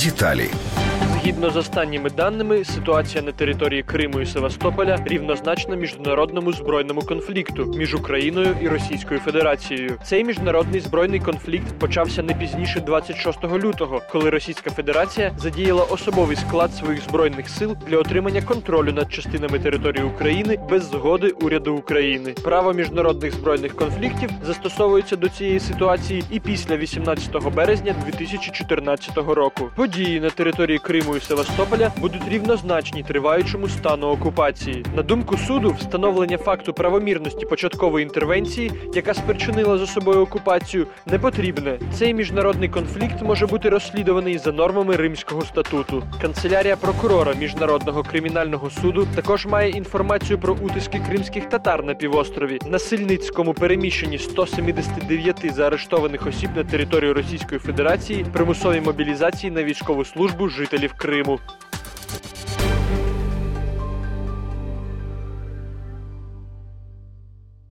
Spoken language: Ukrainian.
Детали. Згідно з останніми даними, ситуація на території Криму і Севастополя рівнозначна міжнародному збройному конфлікту між Україною і Російською Федерацією. Цей міжнародний збройний конфлікт почався не пізніше 26 лютого, коли Російська Федерація задіяла особовий склад своїх збройних сил для отримання контролю над частинами території України без згоди уряду України. Право міжнародних збройних конфліктів застосовується до цієї ситуації і після 18 березня 2014 року. Події на території Криму і Севастополя будуть рівнозначні триваючому стану окупації. На думку суду, встановлення факту правомірності початкової інтервенції, яка спричинила за собою окупацію, не потрібне. Цей міжнародний конфлікт може бути розслідуваний за нормами Римського статуту. Канцелярія прокурора міжнародного кримінального суду також має інформацію про утиски кримських татар на півострові, насильницькому переміщенні 179 заарештованих осіб на територію Російської Федерації, примусовій мобілізації на військову службу жителів Криму.